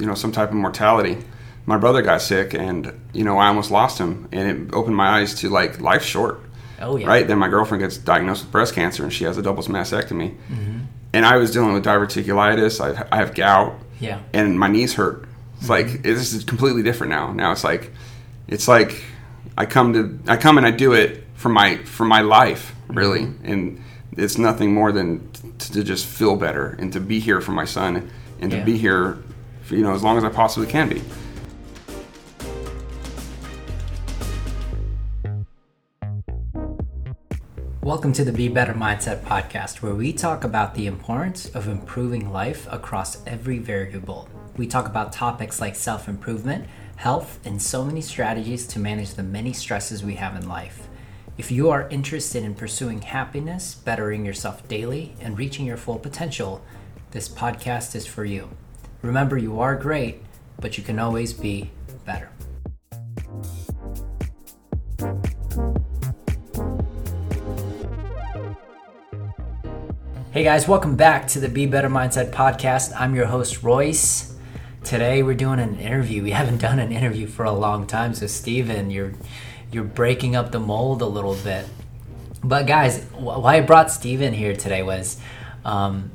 you know some type of mortality. My brother got sick, and you know I almost lost him, and it opened my eyes to like life's short. Oh yeah. Right then, my girlfriend gets diagnosed with breast cancer, and she has a double mastectomy. Mm-hmm. And I was dealing with diverticulitis. I, I have gout, Yeah. and my knees hurt. It's mm-hmm. like this is completely different now. Now it's like it's like I come to I come and I do it for my for my life mm-hmm. really, and it's nothing more than t- to just feel better and to be here for my son and to be here, you know, as long as I possibly can be. Welcome to the Be Better Mindset podcast, where we talk about the importance of improving life across every variable. We talk about topics like self improvement, health, and so many strategies to manage the many stresses we have in life. If you are interested in pursuing happiness, bettering yourself daily, and reaching your full potential, this podcast is for you. Remember, you are great, but you can always be better. Hey guys, welcome back to the Be Better Mindset podcast. I'm your host, Royce. Today we're doing an interview. We haven't done an interview for a long time, so Steven, you're you're breaking up the mold a little bit. But guys, why I brought Steven here today was um,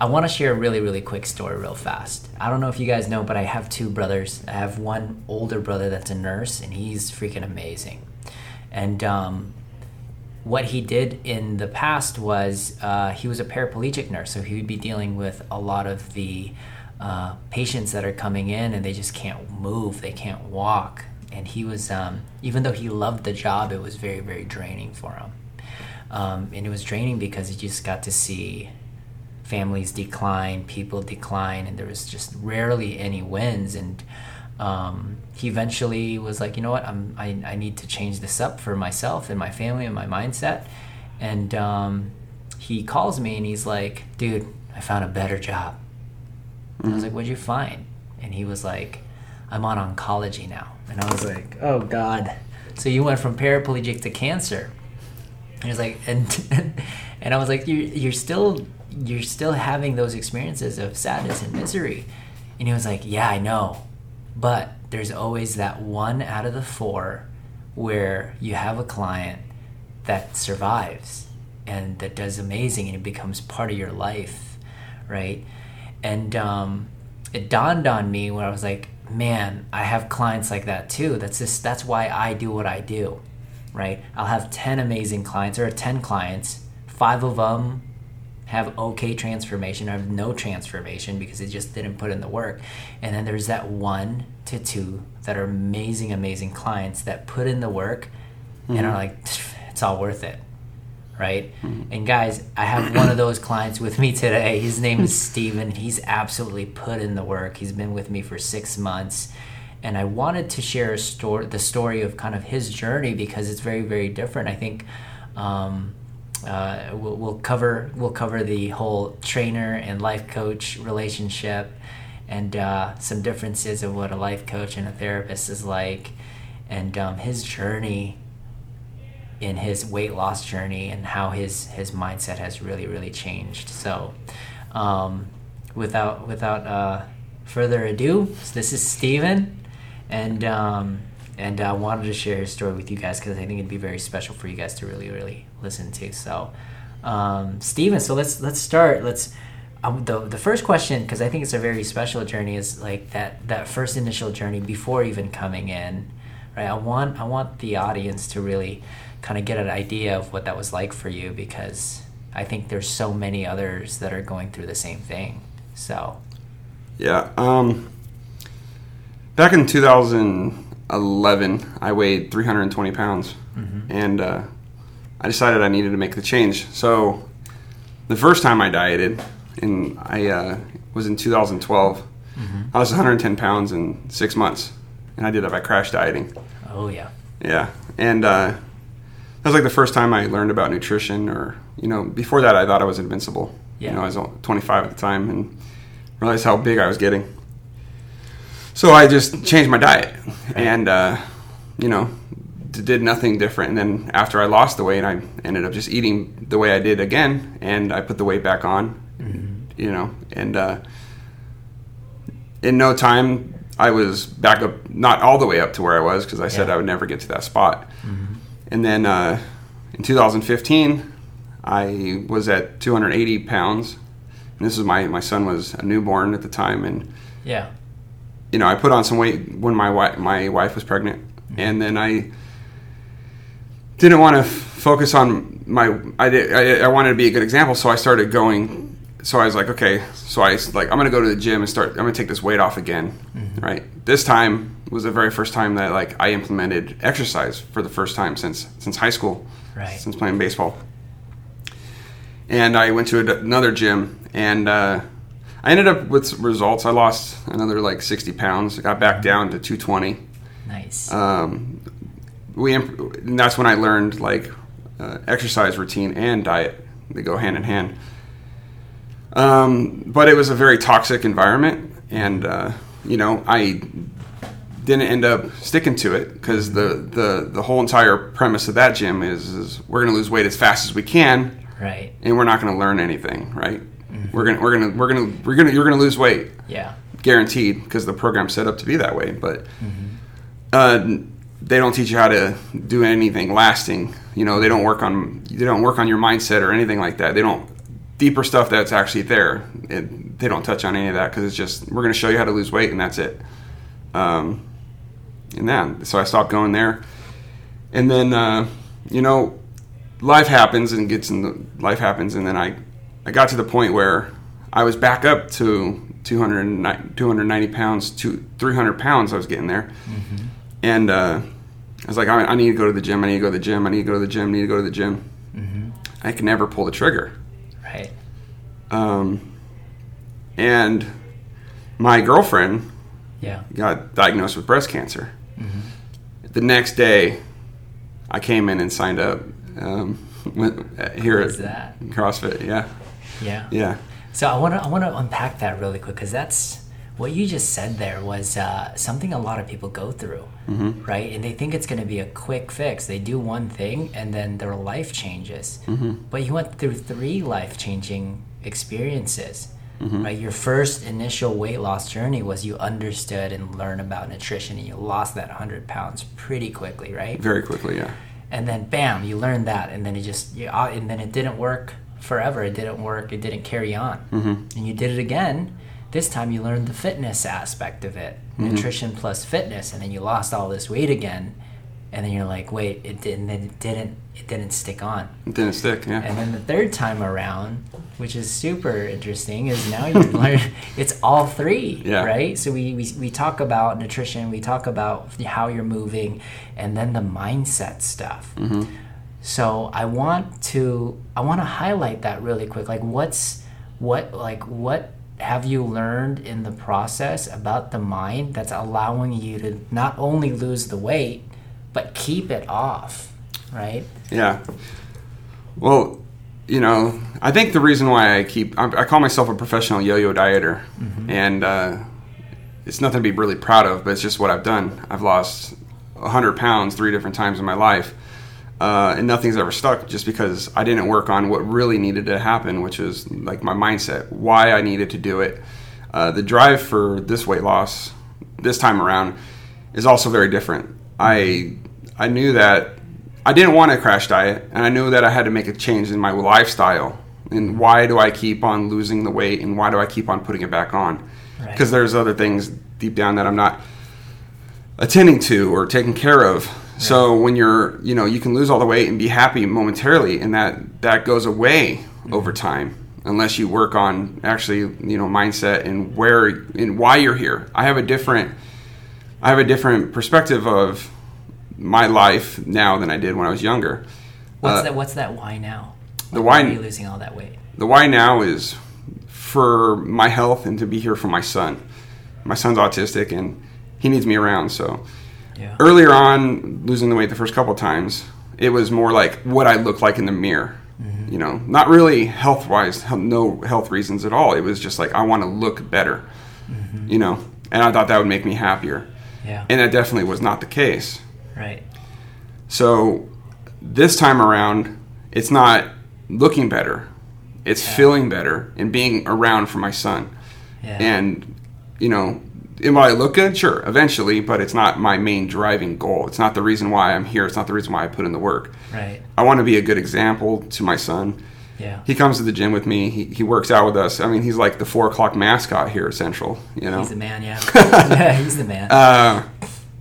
I want to share a really, really quick story real fast. I don't know if you guys know, but I have two brothers. I have one older brother that's a nurse, and he's freaking amazing. And um, what he did in the past was uh, he was a paraplegic nurse, so he would be dealing with a lot of the uh, patients that are coming in and they just can't move, they can't walk. And he was, um, even though he loved the job, it was very, very draining for him. Um, and it was draining because he just got to see families decline, people decline, and there was just rarely any wins. And um, he eventually was like, you know what, I'm, I, I need to change this up for myself and my family and my mindset. And um, he calls me and he's like, dude, I found a better job. I was like, what'd you find? And he was like, I'm on oncology now. And I was like, oh God. So you went from paraplegic to cancer. And he was like, and and I was like, you you're still you're still having those experiences of sadness and misery. And he was like, yeah, I know, but there's always that one out of the four where you have a client that survives and that does amazing and it becomes part of your life, right? And um, it dawned on me when I was like, man, I have clients like that too. That's just that's why I do what I do, right? I'll have ten amazing clients or ten clients, five of them have okay transformation or have no transformation because they just didn't put in the work. And then there's that one to two that are amazing, amazing clients that put in the work and are like, it's all worth it. Right? And guys, I have one of those clients with me today. His name is Steven. He's absolutely put in the work. He's been with me for six months. And I wanted to share a story, the story of kind of his journey because it's very, very different. I think um, uh, we'll, we'll cover we'll cover the whole trainer and life coach relationship and uh, some differences of what a life coach and a therapist is like and um, his journey in his weight loss journey and how his his mindset has really really changed. So um, without without uh, further ado this is Steven and um, and I wanted to share his story with you guys because I think it'd be very special for you guys to really, really listen to. So, um, Steven, so let's let's start. Let's um, the the first question because I think it's a very special journey is like that that first initial journey before even coming in, right? I want I want the audience to really kind of get an idea of what that was like for you because I think there's so many others that are going through the same thing. So, Yeah. Um, back in 2011, I weighed 320 pounds, and uh, I decided I needed to make the change. So, the first time I dieted, and I uh, was in 2012. I was 110 pounds in six months, and I did that by crash dieting. oh yeah, Yeah, and uh, that was like the first time I learned about nutrition. Or you know, before that, I thought I was invincible. Yeah. You know, I was 25 at the time, and realized how big I was getting. So I just changed my diet, and uh, you know, did nothing different. And then after I lost the weight, I ended up just eating the way I did again, and I put the weight back on. You know, and uh, in no time, I was back up, not all the way up to where I was because I said Yeah. I would never get to that spot. And then uh, in 2015, I was at 280 pounds. And this is my my son was a newborn at the time, and Yeah. you know I put on some weight when my wife my wife was pregnant, and then I didn't want to f- focus on my I did I, I wanted to be a good example, so I started going. So I was like, okay, so I like I'm gonna go to the gym and start. I'm gonna take this weight off again, right? This time was the very first time that like I implemented exercise for the first time since since high school, Right. since playing baseball. And I went to a- another gym, and uh, I ended up with results. I lost another like 60 pounds. I got back down to 220. Nice. Um, we imp- and that's when I learned like uh, exercise routine and diet. They go hand in hand. Um, but it was a very toxic environment, and uh, you know I didn't end up sticking to it because the, the the whole entire premise of that gym is, is we're going to lose weight as fast as we can, right. and we're not going to learn anything, right? We're gonna we're gonna we're gonna we're gonna you're gonna lose weight Yeah. guaranteed because the program's set up to be that way. But uh, they don't teach you how to do anything lasting. You know, they don't work on they don't work on your mindset or anything like that. They don't deeper stuff that's actually there. It, they don't touch on any of that because it's just we're going to show you how to lose weight and that's it. Um, and then so I stopped going there, and then uh, you know, life happens and gets in the life happens, and then I I got to the point where I was back up to 290, 290 pounds to 300 pounds. I was getting there, and uh, I was like, I, I need to go to the gym. I need to go to the gym. I need to go to the gym. I need to go to the gym. I can never pull the trigger. Right. Um, and my girlfriend Yeah. got diagnosed with breast cancer. The next day, I came in and signed up um, uh, here at that? CrossFit. Yeah, Yeah. yeah, So I want to I want to unpack that really quick because that's what you just said. There was uh, something a lot of people go through, Mm-hmm. right? And they think it's going to be a quick fix. They do one thing and then their life changes. Mm-hmm. But you went through three life changing experiences. Mm-hmm. Right, your first initial weight loss journey was you understood and learned about nutrition, and you lost that hundred pounds pretty quickly, right? very quickly. Yeah, and then bam you learned that and then it just you, uh, and then it didn't work forever it didn't work it didn't carry on mm-hmm. and you did it again this time you learned the fitness aspect of it mm-hmm. nutrition plus fitness and then you lost all this weight again and then you're like wait it didn't it didn't it didn't stick on it didn't stick. Yeah, and then the third time around, which is super interesting, is now you learn it's all three, Yeah. right? So we, we, we talk about nutrition, we talk about how you're moving, and then the mindset stuff. Mm-hmm. So I want to I want to highlight that really quick. Like what's what like what have you learned in the process about the mind that's allowing you to not only lose the weight but keep it off, right? yeah. Well, you know, I think the reason why I keep I, call myself a professional yo-yo dieter, and uh, it's nothing to be really proud of, but it's just what I've done. I've lost 100 pounds three different times in my life, uh, and nothing's ever stuck just because I didn't work on what really needed to happen, which is like my mindset, why I needed to do it. Uh, the drive for this weight loss this time around is also very different. I I knew that I didn't want to crash diet, and I knew that I had to make a change in my lifestyle. And why do I keep on losing the weight, and why do I keep on putting it back on? Right. Because there's other things deep down that I'm not attending to or taking care of. So when you're, you know, you can lose all the weight and be happy momentarily, and that that goes away over time unless you work on actually, you know, mindset and where and why you're here. I have a different, I have a different perspective of my life now than I did when I was younger. What's Uh, that? What's that? Why now? the why why- are you losing all that weight? The why now is for my health and to be here for my son. My son's autistic and he needs me around, so Yeah. earlier on losing the weight the first couple times it was more like what i looked like in the mirror mm-hmm. you know? Not really health wise no health reasons at all. It was just like i want to look better mm-hmm. you know? And i thought that would make me happier. Yeah. and that definitely was not the case. Right. so this time around it's not looking better. It's feeling better and being around for my son. Yeah. and you know will I look good? Sure, eventually, but it's not my main driving goal. It's not the reason why I'm here. It's not the reason why I put in the work. Right. I want to be a good example to my son. Yeah. He comes to the gym with me. He, he works out with us. I mean, he's like the four o'clock mascot here at Central. You know, He's the man, yeah. yeah, he's the man. uh,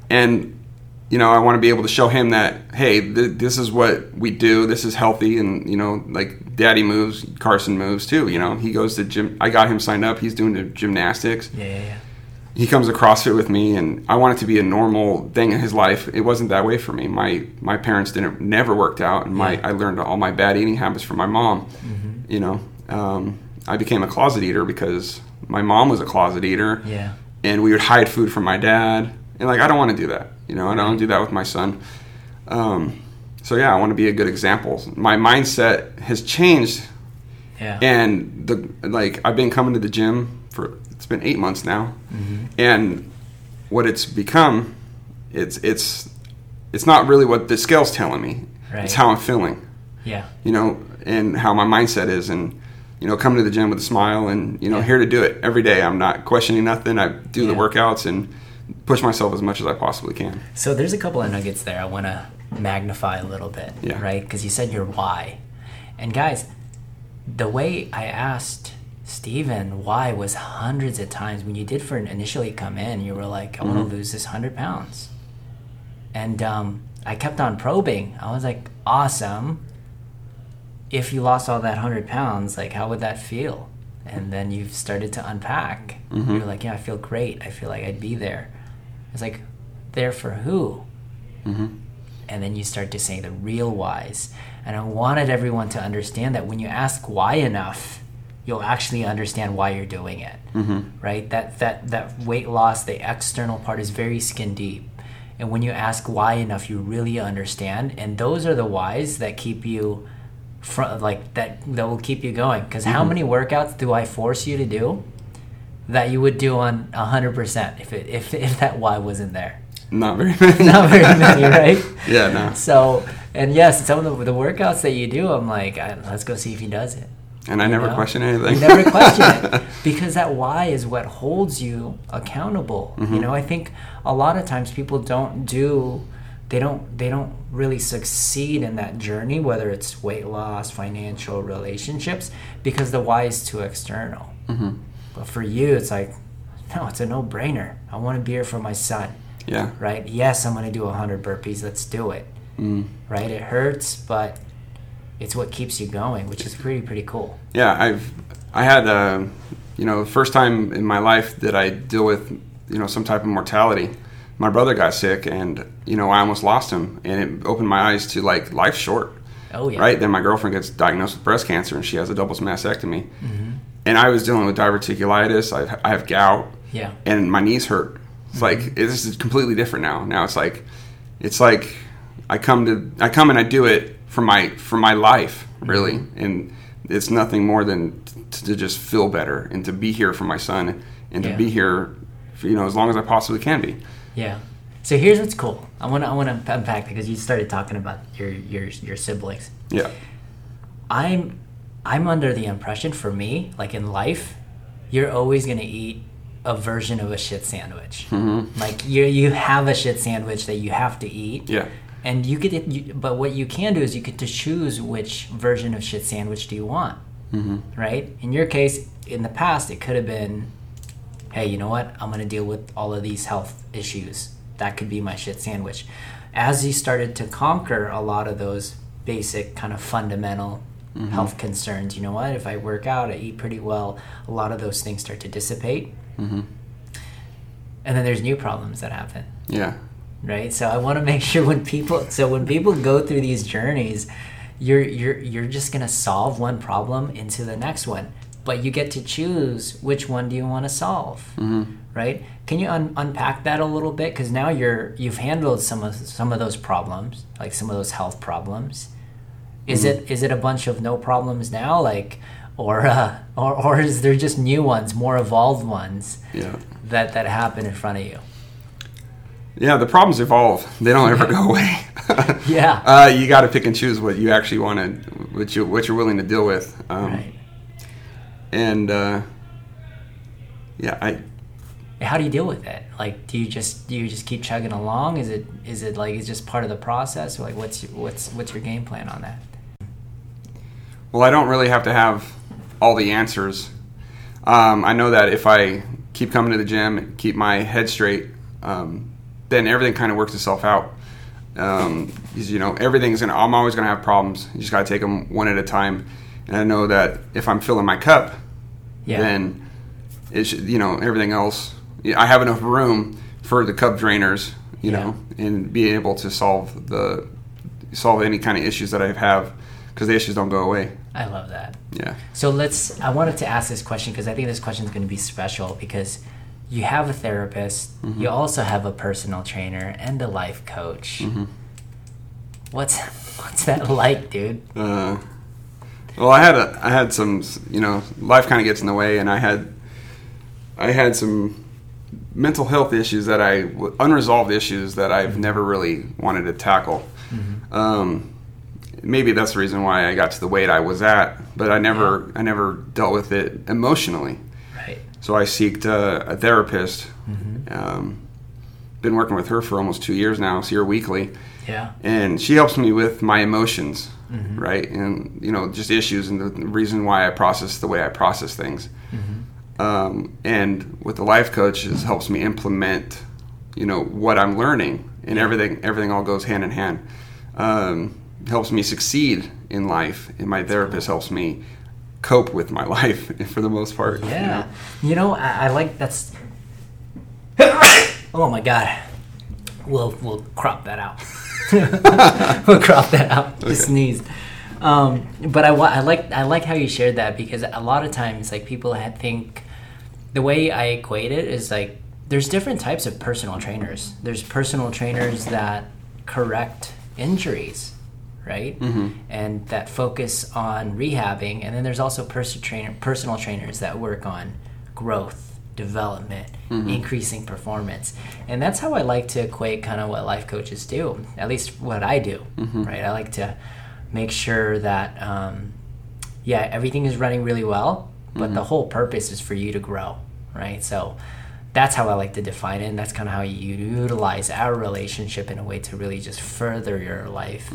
and you know, I want to be able to show him that hey, th- this is what we do. This is healthy, and you know, like Daddy moves, Carson moves too. You know, he goes to gym. I got him signed up. He's doing the gymnastics. yeah, yeah, yeah. He comes to CrossFit with me, and I want it to be a normal thing in his life. It wasn't that way for me. My my parents didn't never worked out, and my Yeah. I learned all my bad eating habits from my mom. You know, um, I became a closet eater because my mom was a closet eater Yeah. and we would hide food from my dad. And like, I don't want to do that. You know, I don't do that with my son. Um, so yeah, I want to be a good example. My mindset has changed, Yeah. and the like, I've been coming to the gym for been eight months now, Mm-hmm. and what it's become, it's it's it's not really what the scale's telling me. Right. It's how I'm feeling yeah. you know, and how my mindset is, and you know, coming to the gym with a smile, and you know, Yeah. here to do it every day. I'm not questioning nothing. I do the workouts and push myself as much as I possibly can. So there's a couple of nuggets there I want to magnify a little bit, Yeah. right? Because you said your why. And guys, the way I asked Steven why was hundreds of times when you did for initially come in, you were like, I want to mm-hmm. lose this 100 pounds. And um, I kept on probing. I was like, awesome. If you lost all that 100 pounds, like, how would that feel? And then you've started to unpack. Mm-hmm. You're like, yeah, I feel great. I feel like I'd be there. It's like, there for who? Mm-hmm. And then you start to say the real whys. And I wanted everyone to understand that when you ask why enough, you'll actually understand why you're doing it. Mm-hmm. Right? That that that weight loss, the external part is very skin deep. And when you ask why enough, you really understand. And those are the whys that keep you front like that that will keep you going. Because how mm-hmm. many workouts do I force you to do that you would do on hundred percent if it if if that why wasn't there? Not very many. Not very many, right? yeah, no. So, and yes, some of the, the workouts that you do, I'm like, let's go see if he does it. And I never know? question anything. You never question it because that why is what holds you accountable. Mm-hmm. You know, I think a lot of times people don't do they don't they don't really succeed in that journey whether it's weight loss, financial relationships because the why is too external. Mm-hmm. But for you it's like no, it's a no-brainer. I want to be here for my son yeah. right? Yes, I'm going to do 100 burpees. Let's do it. Mm. Right? It hurts, but it's what keeps you going, which is pretty pretty cool. Yeah, I've I had uh, you know first time in my life that I deal with you know some type of mortality. My brother got sick, and you know I almost lost him, and it opened my eyes to like life's short. Oh yeah. Right then, my girlfriend gets diagnosed with breast cancer, and she has a double mastectomy. Mm-hmm. And I was dealing with diverticulitis. I, I have gout, Yeah. and my knees hurt. It's like Mm-hmm. this is completely different now. Now it's like it's like I come to I come and I do it for my for my life really, Mm-hmm. and it's nothing more than to, to just feel better and to be here for my son and to Yeah. be here, for, you know, as long as I possibly can be. Yeah. So here's what's cool. I want to I want to unpack because you started talking about your your your siblings. Yeah, I'm I'm under the impression for me, like in life, you're always gonna eat a version of a shit sandwich. Mm-hmm. Like you you have a shit sandwich that you have to eat. yeah, And you get it, you, but what you can do is you get to choose which version of shit sandwich do you want, mm-hmm. right? In your case, in the past, it could have been, hey, you know what? I'm gonna deal with all of these health issues. That could be my shit sandwich. As you started to conquer a lot of those basic kind of fundamental health concerns, you know what? If I work out, I eat pretty well. A lot of those things start to dissipate, Mm-hmm. and then there's new problems that happen yeah, right? So i want to make sure when people so when people go through these journeys you're you're you're just going to solve one problem into the next one. But you get to choose which one do you want to solve mm-hmm. right? Can you un- unpack that a little bit? Because now you're you've handled some of some of those problems like some of those health problems. Is it is it a bunch of no problems now? Like or uh, or or is there just new ones more evolved ones yeah. that that happen in front of you Yeah, the problems evolve. They don't ever go away. Yeah. Uh, you got to pick and choose what you actually want to, what you what you're willing to deal with. Um, right And uh, yeah, I how do you deal with it? Like, do you just do you just keep chugging along? Is it is it like it's just part of the process? Or like, what's your, what's what's your game plan on that? Well, I don't really have to have all the answers. Um, I know that if I keep coming to the gym, keep my head straight, um, then everything kind of works itself out. Um, you know, everything's gonna. I'm always gonna have problems. You just gotta take them one at a time. And I know that if I'm filling my cup, Yeah. then it should, you know everything else. I have enough room for the cup drainers, you Yeah. know, and be able to solve the solve any kind of issues that I have because the issues don't go away. I love that. Yeah. So let's. I wanted to ask this question because I think this question is going to be special because you have a therapist, Mm-hmm. you also have a personal trainer and a life coach. Mm-hmm. What's what's that like, dude? Uh, well, I had a, I had some, you know, life kind of gets in the way, and I had, I had some mental health issues that I, unresolved issues that I've never really wanted to tackle. Um, maybe that's the reason why I got to the weight I was at, but I never, I never dealt with it emotionally. So I seeked uh, a therapist. Um, been working with her for almost two years now. See her weekly. Yeah. and she helps me with my emotions right? And you know just issues and the reason why i process the way i process things. Um, and with the life coach it helps me implement you know what i'm learning and everything everything all goes hand in hand. Um, helps me succeed in life and my therapist helps me cope with my life for the most part you Yeah. know? You know, I, I like that's. oh my god. We'll we'll crop that out. we'll crop that out. Just sneeze. Um, but I, I like I like how you shared that because a lot of times like people had think the way I equate it is like there's different types of personal trainers. There's personal trainers that correct injuries, right? Mm-hmm. And that focus on rehabbing. And then there's also person trainer, personal trainers that work on growth, development, mm-hmm. increasing performance. And that's how I like to equate kind of what life coaches do, at least what I do, mm-hmm. right? I like to make sure that, um, yeah, everything is running really well, but the whole purpose is for you to grow, right? So that's how I like to define it, and that's kind of how you utilize our relationship in a way to really just further your life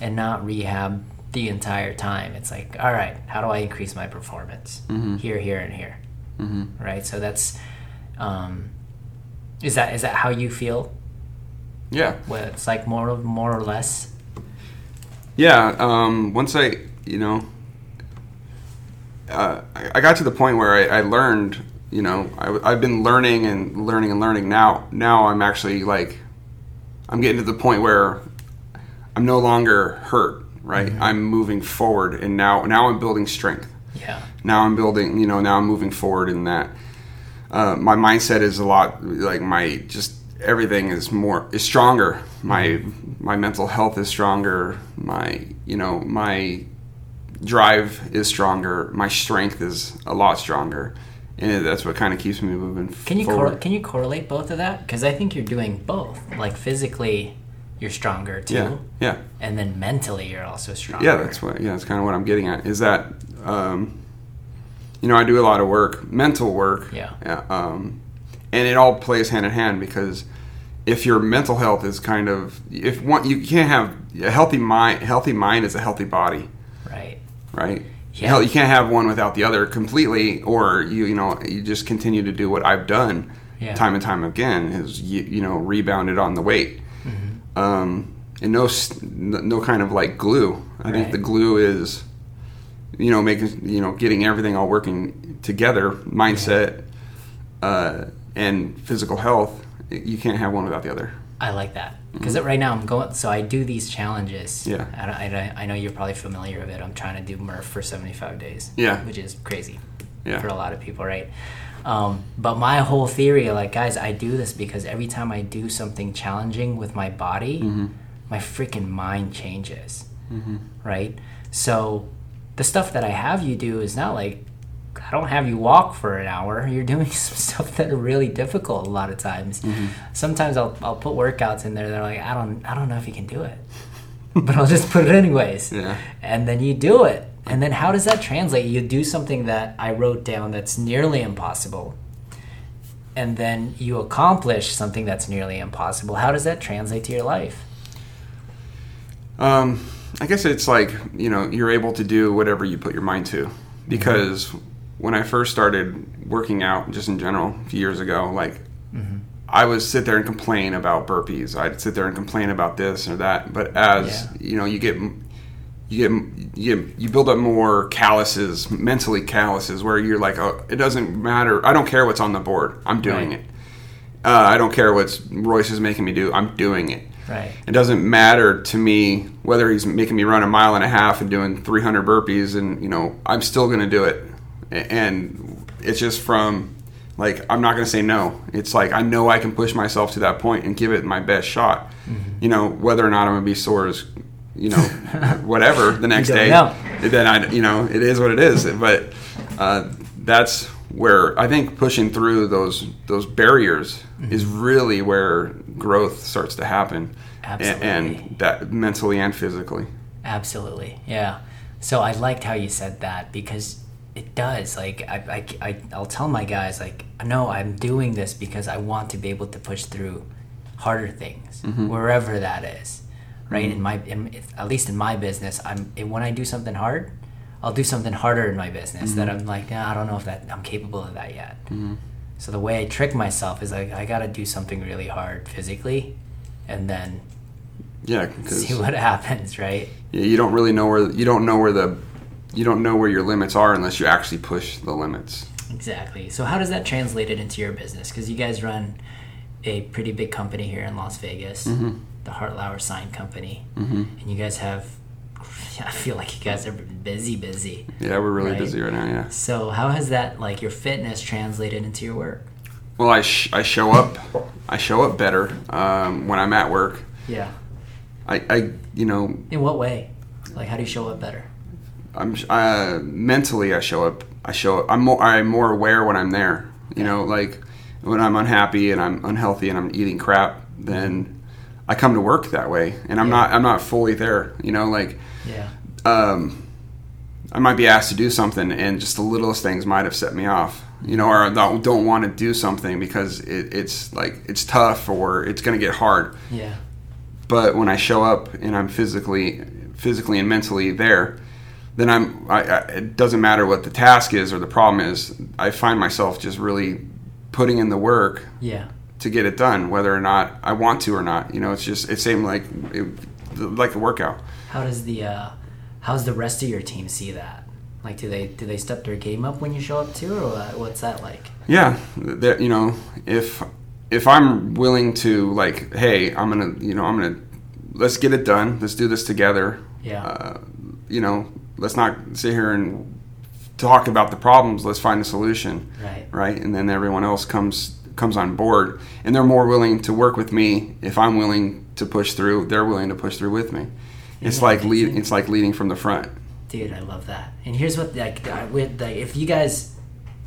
and not rehab the entire time. It's like, all right, how do I increase my performance here, here, and here, right? So that's um, is that is that how you feel? yeah What it's like more of more or less. Yeah, um, once I, you know, uh, I I got to the point where I, I learned, you know, I, have been learning and learning and learning. Now, now I'm actually like, I'm getting to the point where I'm no longer hurt. Right, I'm moving forward, and now now I'm building strength. Yeah. Now I'm building, you know, now I'm moving forward in that. Uh, my mindset is a lot like my just everything is more is stronger. My my mental health is stronger. My you know my drive is stronger. My strength is a lot stronger, and that's what kind of keeps me moving. Can you cor- can you correlate both of that? Because I think you're doing both. Like physically, you're stronger too, yeah, yeah. and then mentally, you're also stronger. Yeah, that's what. Yeah, that's kind of what I'm getting at. Is that, um, you know, I do a lot of work, mental work. Yeah. Um, and it all plays hand in hand because if your mental health is kind of if one you can't have a healthy mind. Healthy mind is a healthy body, Right. right? Yeah. Hell, you can't have one without the other completely, or you you know you just continue to do what I've done Yeah. time and time again is you, you know rebounded on the weight. Um, and no no kind of like glue. I think the glue is you know making you know getting everything all working together, mindset uh, and physical health. You can't have one without the other. I like that because right now I'm going. So I do these challenges. Yeah. I, I, I know you're probably familiar with it. I'm trying to do Murph for 75 days. Yeah. Which is crazy. Yeah. For a lot of people, right? Um, but my whole theory, like guys, I do this because every time I do something challenging with my body, Mm-hmm. my freaking mind changes. Right. So the stuff that I have you do is not like I don't have you walk for an hour. You're doing some stuff that are really difficult a lot of times. Mm-hmm. Sometimes I'll, I'll put workouts in there. They're like, I don't I don't know if you can do it, but I'll just put it anyways. Yeah. And then you do it. And then how does that translate? You do something that I wrote down that's nearly impossible, and then you accomplish something that's nearly impossible. How does that translate to your life? Um, I guess it's like you know you're able to do whatever you put your mind to. Because when I first started working out, just in general, a few years ago, like I would sit there and complain about burpees. I'd sit there and complain about this or that. But as Yeah. you know, you get you get you you build up more calluses, mentally calluses, where you're like, oh, it doesn't matter. I don't care what's on the board. I'm doing Right. it. Uh, I don't care what Royce is making me do. I'm doing it. Right. It doesn't matter to me whether he's making me run a mile and a half and doing 300 burpees, and you know I'm still going to do it. And it's just from like I'm not going to say no. It's like I know I can push myself to that point and give it my best shot. You know whether or not I'm going to be sore is you know whatever the next day. know. Then I you know it is what it is. But uh, that's where I think pushing through those those barriers is really where growth starts to happen, Absolutely. and that mentally and physically. Absolutely, yeah. So I liked how you said that because it does. Like I, I, I I'll tell my guys like, no, I'm doing this because I want to be able to push through harder things mm-hmm. wherever that is, right? Mm-hmm. In my, in, at least in my business, I'm when I do something hard, I'll do something harder in my business that mm-hmm. I'm like, nah, I don't know if that I'm capable of that yet. So the way I trick myself is like I got to do something really hard physically, and then Yeah, see what happens, right? Yeah, you don't really know where you don't know where the you don't know where your limits are unless you actually push the limits. Exactly. So how does that translate it into your business? Because you guys run a pretty big company here in Las Vegas, the Hartlauer Sign Company, and you guys have. I feel like you guys are busy, busy. Yeah, we're really Right. busy right now. Yeah. So how has that like your fitness translated into your work? Well, I sh- I show up I show up better um, when I'm at work. Yeah. I, I you know In what way? Like how do you show up better? I'm uh, mentally I show up. I show up. I'm more I'm more aware when I'm there. You know, like when I'm unhappy and I'm unhealthy and I'm eating crap, then I come to work that way, and I'm Yeah. not I'm not fully there. You know, like Yeah. um, I might be asked to do something, and just the littlest things might have set me off. You know, or I don't, don't want to do something because it, it's like it's tough or it's going to get hard. Yeah. But when I show up and I'm physically, physically and mentally there, then I'm. I, I, it doesn't matter what the task is or the problem is. I find myself just really putting in the work Yeah. to get it done, whether or not I want to or not. You know, it's just it's same like it, like a workout. How does the uh, how's the rest of your team see that? Like, do they do they step their game up when you show up too, or what's that like? Yeah, that you know, if if I'm willing to like, hey, I'm gonna, you know, I'm gonna let's get it done. Let's do this together. Yeah. Uh, you know, let's not sit here and talk about the problems. Let's find a solution. Right. Right, and then everyone else comes comes on board, and they're more willing to work with me if I'm willing to push through. They're willing to push through with me. It's Isn't like lead. It's like leading from the front. Dude, I love that. And here's what like with like if you guys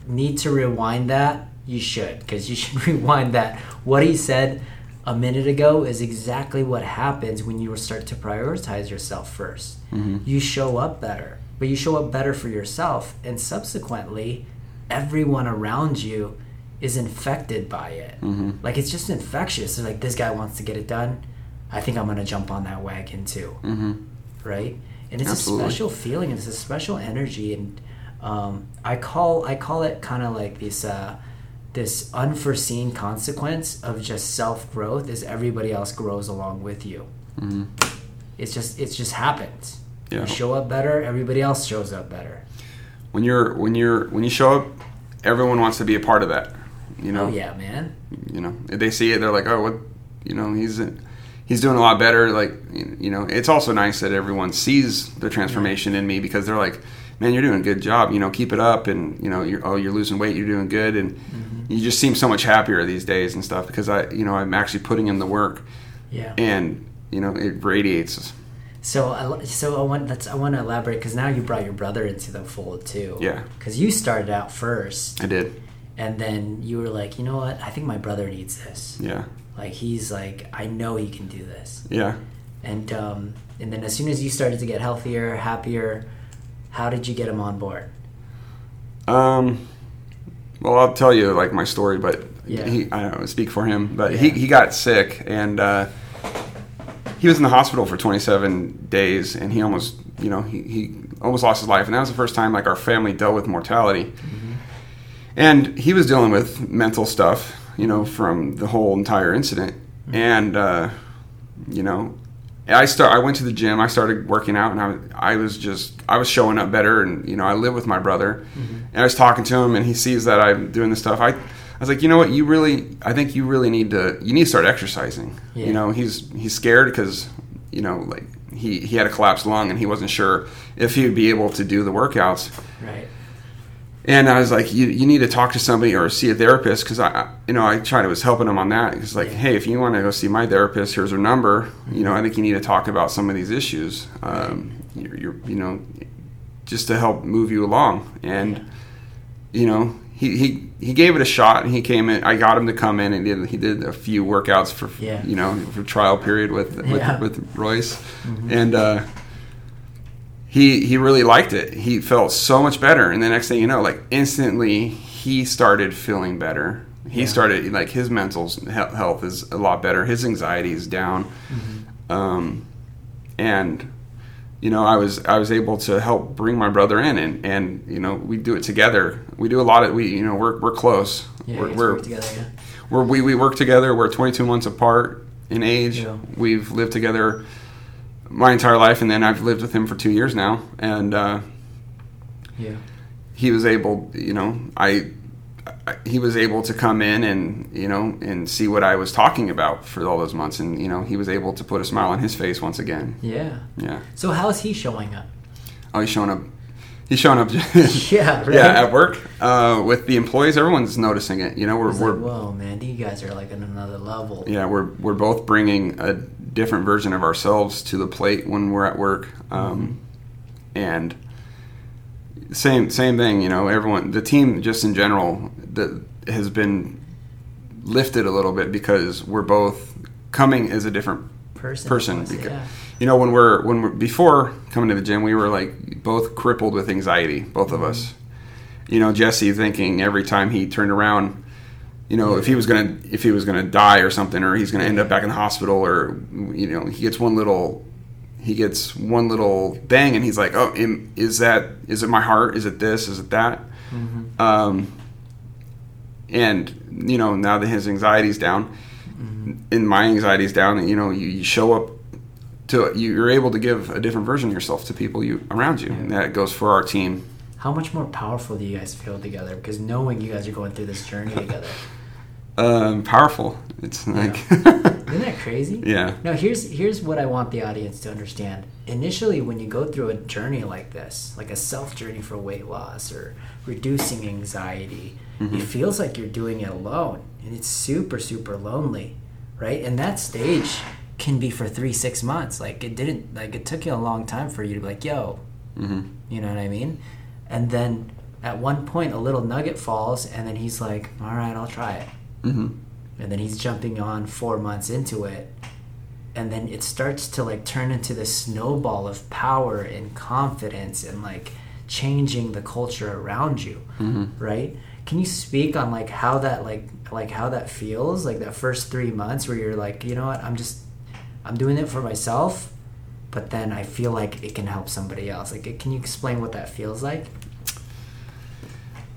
need to rewind that, you should because you should rewind that. What he said a minute ago is exactly what happens when you start to prioritize yourself 1st You show up better, but you show up better for yourself, and subsequently, everyone around you is infected by it. Like it's just infectious. It's like this guy wants to get it done. I think I'm gonna jump on that wagon too right? And it's Absolutely. a special feeling. and It's a special energy, and um, I call I call it kind of like this uh, this unforeseen consequence of just self growth is everybody else grows along with you. Mm-hmm. It's just it just happens. Yeah. You show up better, everybody else shows up better. When you're when you're when you show up, everyone wants to be a part of that. You know. Oh yeah, man. you know if they see it they're like oh what you know he's he's doing a lot better like you know it's also nice that everyone sees the transformation in me because they're like man you're doing a good job you know keep it up and you know you're oh you're losing weight you're doing good and you just seem so much happier these days and stuff because i you know i'm actually putting in the work Yeah. and you know it radiates So, so I want that's I want to elaborate because now you brought your brother into the fold too. Yeah. Because you started out first, i did and then you were like, you know what? I think my brother needs this. yeah Like he's like, I know he can do this. yeah And um, and then as soon as you started to get healthier, happier, how did you get him on board? Um, well, I'll tell you like my story, but Yeah. He, I don't know, speak for him, but he, he got sick and uh, he was in the hospital for 27 days and he almost, you know, he, he almost lost his life. And that was the first time like our family dealt with mortality. Mm-hmm. And he was dealing with mental stuff, you know, from the whole entire incident. Mm-hmm. And, uh, you know, I start. I went to the gym. I started working out, and I was, I was just, I was showing up better. And you know, I live with my brother, Mm-hmm. and I was talking to him, and he sees that I'm doing this stuff. I, I was like, you know what, you really, I think you really need to, you need to start exercising. Yeah. You know, he's he's scared because, you know, like he he had a collapsed lung, and he wasn't sure if he would be able to do the workouts. Right. And I was like, you, you need to talk to somebody or see a therapist because I, I- you know, I tried to was helping him on that. It's like, hey, if you want to go see my therapist, here's her number. You know, I think you need to talk about some of these issues. Um, you're, you're, you know, just to help move you along. And you know, he, he he gave it a shot. And he came in. I got him to come in and he did he did a few workouts for Yeah. you know for trial period with with, Yeah. with Royce, and. uh he he really liked it. He felt so much better, and the next thing you know, like instantly, he started feeling better. He Yeah. started like his mental health is a lot better. His anxiety is down, um, and you know, I was I was able to help bring my brother in, and and you know, we do it together. We do a lot of we you know we're we're close. Yeah. we're, we're, together. Yeah. we're, we we work together. We're 22 months apart in age. Yeah. We've lived together my entire life, and then I've lived with him for two years now, and uh, Yeah. he was able, you know, I, I he was able to come in and you know and see what I was talking about for all those months, and you know he was able to put a smile on his face once again. Yeah. Yeah. So how's he showing up? Oh, he's showing up. He's showing up. Yeah. Right. Yeah, at work uh, with the employees, everyone's noticing it. You know, we're, we're like, whoa, man, you guys are like on another level. yeah we're we're both bringing a different version of ourselves to the plate when we're at work um, and same same thing you know everyone the team just in general that has been lifted a little bit because we're both coming as a different Person. person because, yeah. you know when we're when we're before coming to the gym we were like both crippled with anxiety both of us you know jesse thinking every time he turned around you know if he was gonna if he was gonna die or something or he's gonna end up back in the hospital or you know he gets one little he gets one little bang and he's like oh is that is it my heart? Is it this? Is it that? Mhm. um, and you know now that his anxiety's down and my anxiety's down and you know you, you show up to you're able to give a different version of yourself to people you around you and that goes for our team. How much more powerful do you guys feel together? Because knowing you guys are going through this journey together, um, powerful it's like isn't that crazy? yeah No, here's here's what I want the audience to understand. Initially, when you go through a journey like this, like a self journey for weight loss or reducing anxiety, it feels like you're doing it alone, and it's super super lonely, right? And that stage can be for three six months. Like it didn't like it took you a long time for you to be like, yo, hmm you know what I mean? And then at one point, a little nugget falls, and then he's like, all right, I'll try it hmm and then he's jumping on four months into it. And then it starts to like turn into this snowball of power and confidence and like changing the culture around you. Hmm right? Can you speak on like how that like like how that feels? Like that first three months where you're like you know what? I'm just i'm doing it for myself but then i feel like it can help somebody else. Like can you explain what that feels like?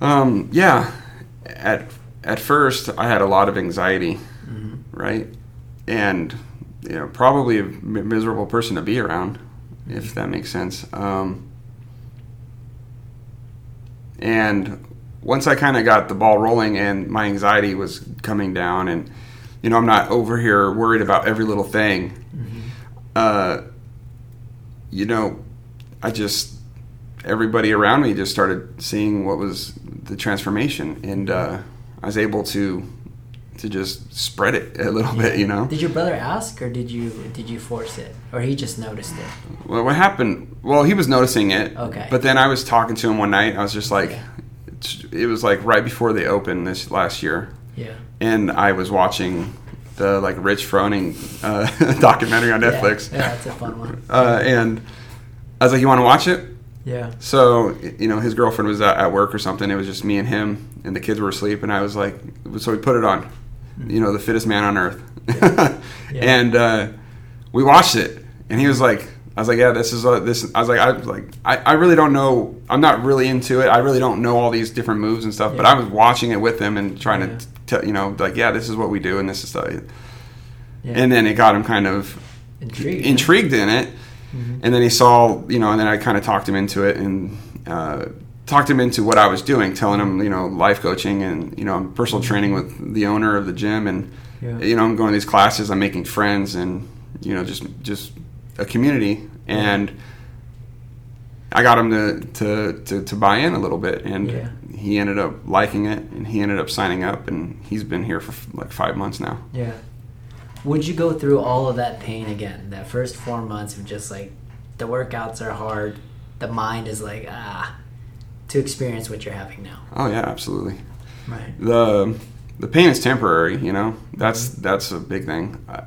Um, yeah. At at first i had a lot of anxiety mm-hmm. right and you know probably a miserable person to be around if that makes sense um, and once i kind of got the ball rolling and my anxiety was coming down and you know i'm not over here worried about every little thing Mm-hmm. uh, you know i just everybody around me just started seeing what was the transformation and uh, i was able to to just spread it a little bit you know did your brother ask or did you did you force it or he just noticed it Well, what happened? Well, he was noticing it. Okay. But then I was talking to him one night. I was just like, Yeah. it was like right before they opened this last year, yeah and I was watching the like Rich Froning uh, documentary on Netflix, Yeah, yeah, that's a fun one. uh, and I was like, "You want to watch it?" Yeah. So you know, his girlfriend was at, work or something. It was just me and him, and the kids were asleep. And I was like, so we put it on. You know, the fittest man on earth. And uh, we watched it, and he was like, I was like, yeah, this is a, this. I was like, I was like, I, I really don't know. I'm not really into it. I really don't know all these different moves and stuff. But I was watching it with him and trying Yeah. to, tell you know, like, yeah, this is what we do, and this is stuff. Yeah. And then it got him kind of Intrigued. intrigued in it. Mhm. And then he saw, you know, and then I kind of talked him into it and uh, talked him into what I was doing, telling him, you know, life coaching and, you know, I'm personal training with the owner of the gym. And, Yeah. you know, I'm going to these classes, I'm making friends and, you know, just, just a community. And I got him to, to, to, to buy in a little bit. And Yeah. he ended up liking it and he ended up signing up. And he's been here for like five months now. Yeah. Would you go through all of that pain again? That first four months of just like the workouts are hard, the mind is like ah, to experience what you're having now. Oh, yeah, absolutely. Right. the the pain is temporary you know? That's that's a big thing. I,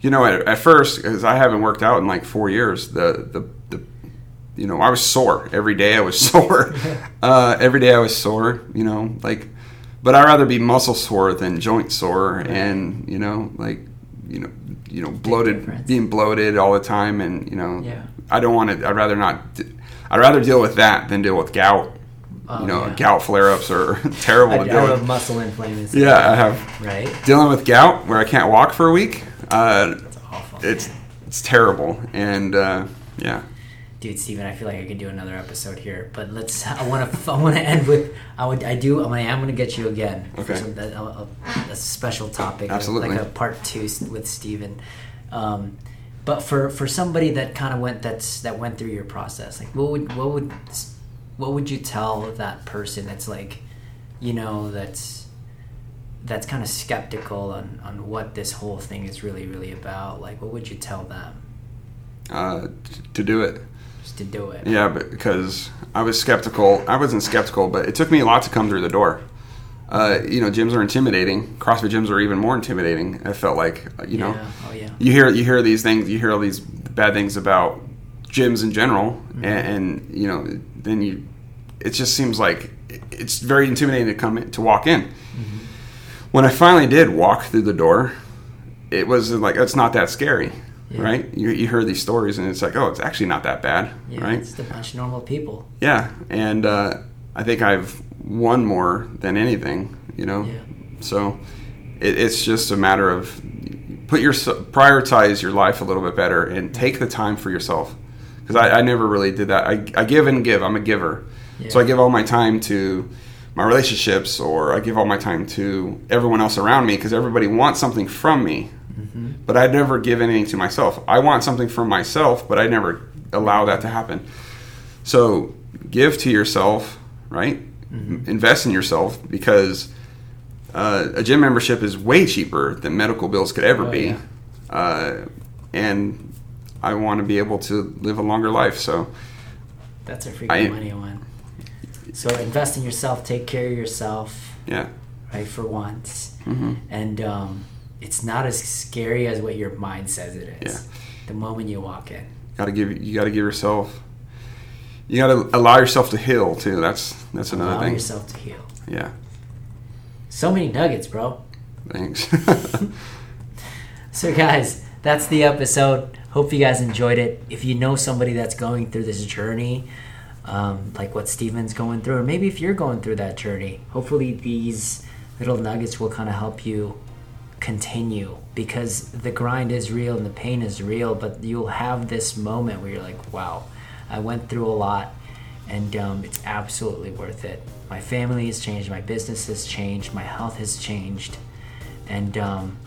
you know at, at first because i haven't worked out in like four years the, the the you know i was sore. Every day i was sore. Uh, every day i was sore you know? Like but i'd rather be muscle sore than joint sore. And you know like you know you know bloated being bloated all the time and you know Yeah. i don't want to i'd rather not I'd rather deal with that than deal with gout Oh, you know yeah. gout flare-ups are terrible I, to I deal have with muscle inflammation. yeah i have Right. dealing with gout where I can't walk for a week. Uh, It's awful. it's it's terrible, and uh, yeah, Dude, Steven, I feel like I could do another episode here, but let's. I want to. I want to end with. I would. I do. I'm gonna. I'm gonna get you again. for Okay. some- a, a, a special topic. Absolutely. Like a part two with Steven. Um, but for for somebody that kind of went that's that went through your process, like what would what would what would you tell that person that's like, you know, that's that's kind of skeptical on on what this whole thing is really really about? Like, what would you tell them uh, to do it. To do it? Yeah, but because I was skeptical. I wasn't skeptical, but it took me a lot to come through the door. Uh, you know, gyms are intimidating. CrossFit gyms are even more intimidating. I felt like, uh, you know, Yeah. Oh yeah. you hear you hear these things, you hear all these bad things about gyms in general, Mm-hmm. and, and you know, then you, it just seems like it's very intimidating to come in, to walk in. Mm-hmm. When I finally did walk through the door, it was like it's not that scary, Yeah. right? You, you hear these stories, and it's like, oh, it's actually not that bad, Yeah, right? it's just a bunch of normal people. Yeah, and uh, I think I've won more than anything, you know. Yeah. So it, it's just a matter of put your prioritize your life a little bit better and take the time for yourself. Because I, I never really did that. I, I give and give. I'm a giver, so I give all my time to my relationships, or I give all my time to everyone else around me because everybody wants something from me. Mm-hmm. But I'd never give anything to myself. I want something for myself, but I never allow that to happen. So give to yourself, right? Mm-hmm. Invest in yourself because uh, a gym membership is way cheaper than medical bills could ever Oh, be. yeah. Uh, and I want to be able to live a longer life. So That's a freaking I- money one. So invest in yourself, take care of yourself, yeah, right, for once. hmm And um, it's not as scary as what your mind says it is. Yeah. The moment you walk in. got to give you got to give yourself. You got to allow yourself to heal too. That's that's another Allow thing. Allow yourself to heal. Yeah, So many nuggets, bro. thanks. So, guys, that's the episode. Hope you guys enjoyed it. If you know somebody that's going through this journey, um, like what Steven's going through, or maybe if you're going through that journey, hopefully these little nuggets will kind of help you continue because the grind is real and the pain is real, but you'll have this moment where you're like, wow, I went through a lot and um, it's absolutely worth it. My family has changed, my business has changed, my health has changed, and um,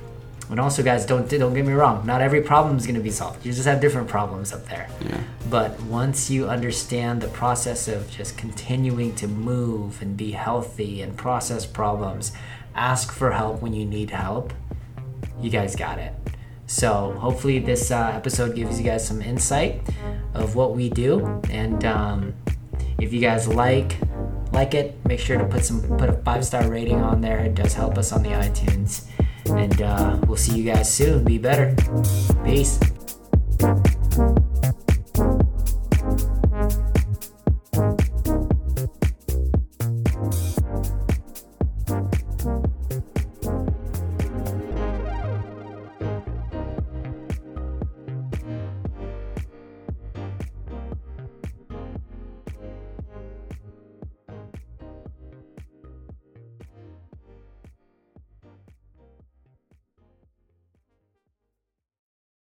and also, guys, don't don't get me wrong. Not every problem is going to be solved. You just have different problems up there. yeah, But once you understand the process of just continuing to move and be healthy and process problems, ask for help when you need help. You guys got it. So hopefully this uh, episode gives you guys some insight of what we do, and um, if you guys like like it, make sure to put some put a five star rating on there. It does help us on the iTunes, and uh, we'll see you guys soon. Be better. Peace.